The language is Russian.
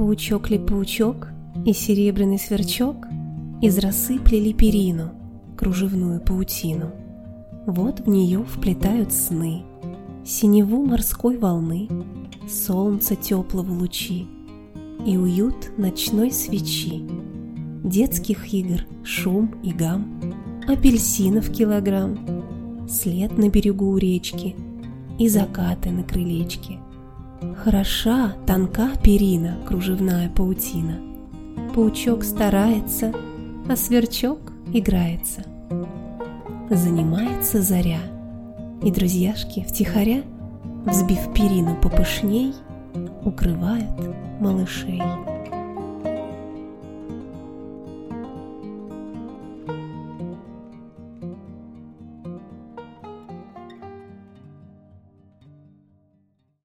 Паучок ли паучок и серебряный сверчок Из росы плели перину, кружевную паутину. Вот в нее вплетают сны, Синеву морской волны, Солнца теплого лучи И уют ночной свечи, Детских игр, шум и гам, Апельсинов килограмм, След на берегу у речки И закаты на крылечке — Хороша, тонка перина, кружевная паутина. Паучок старается, а сверчок играется. Занимается заря, и друзьяшки втихаря, Взбив перину попышней, укрывают малышей.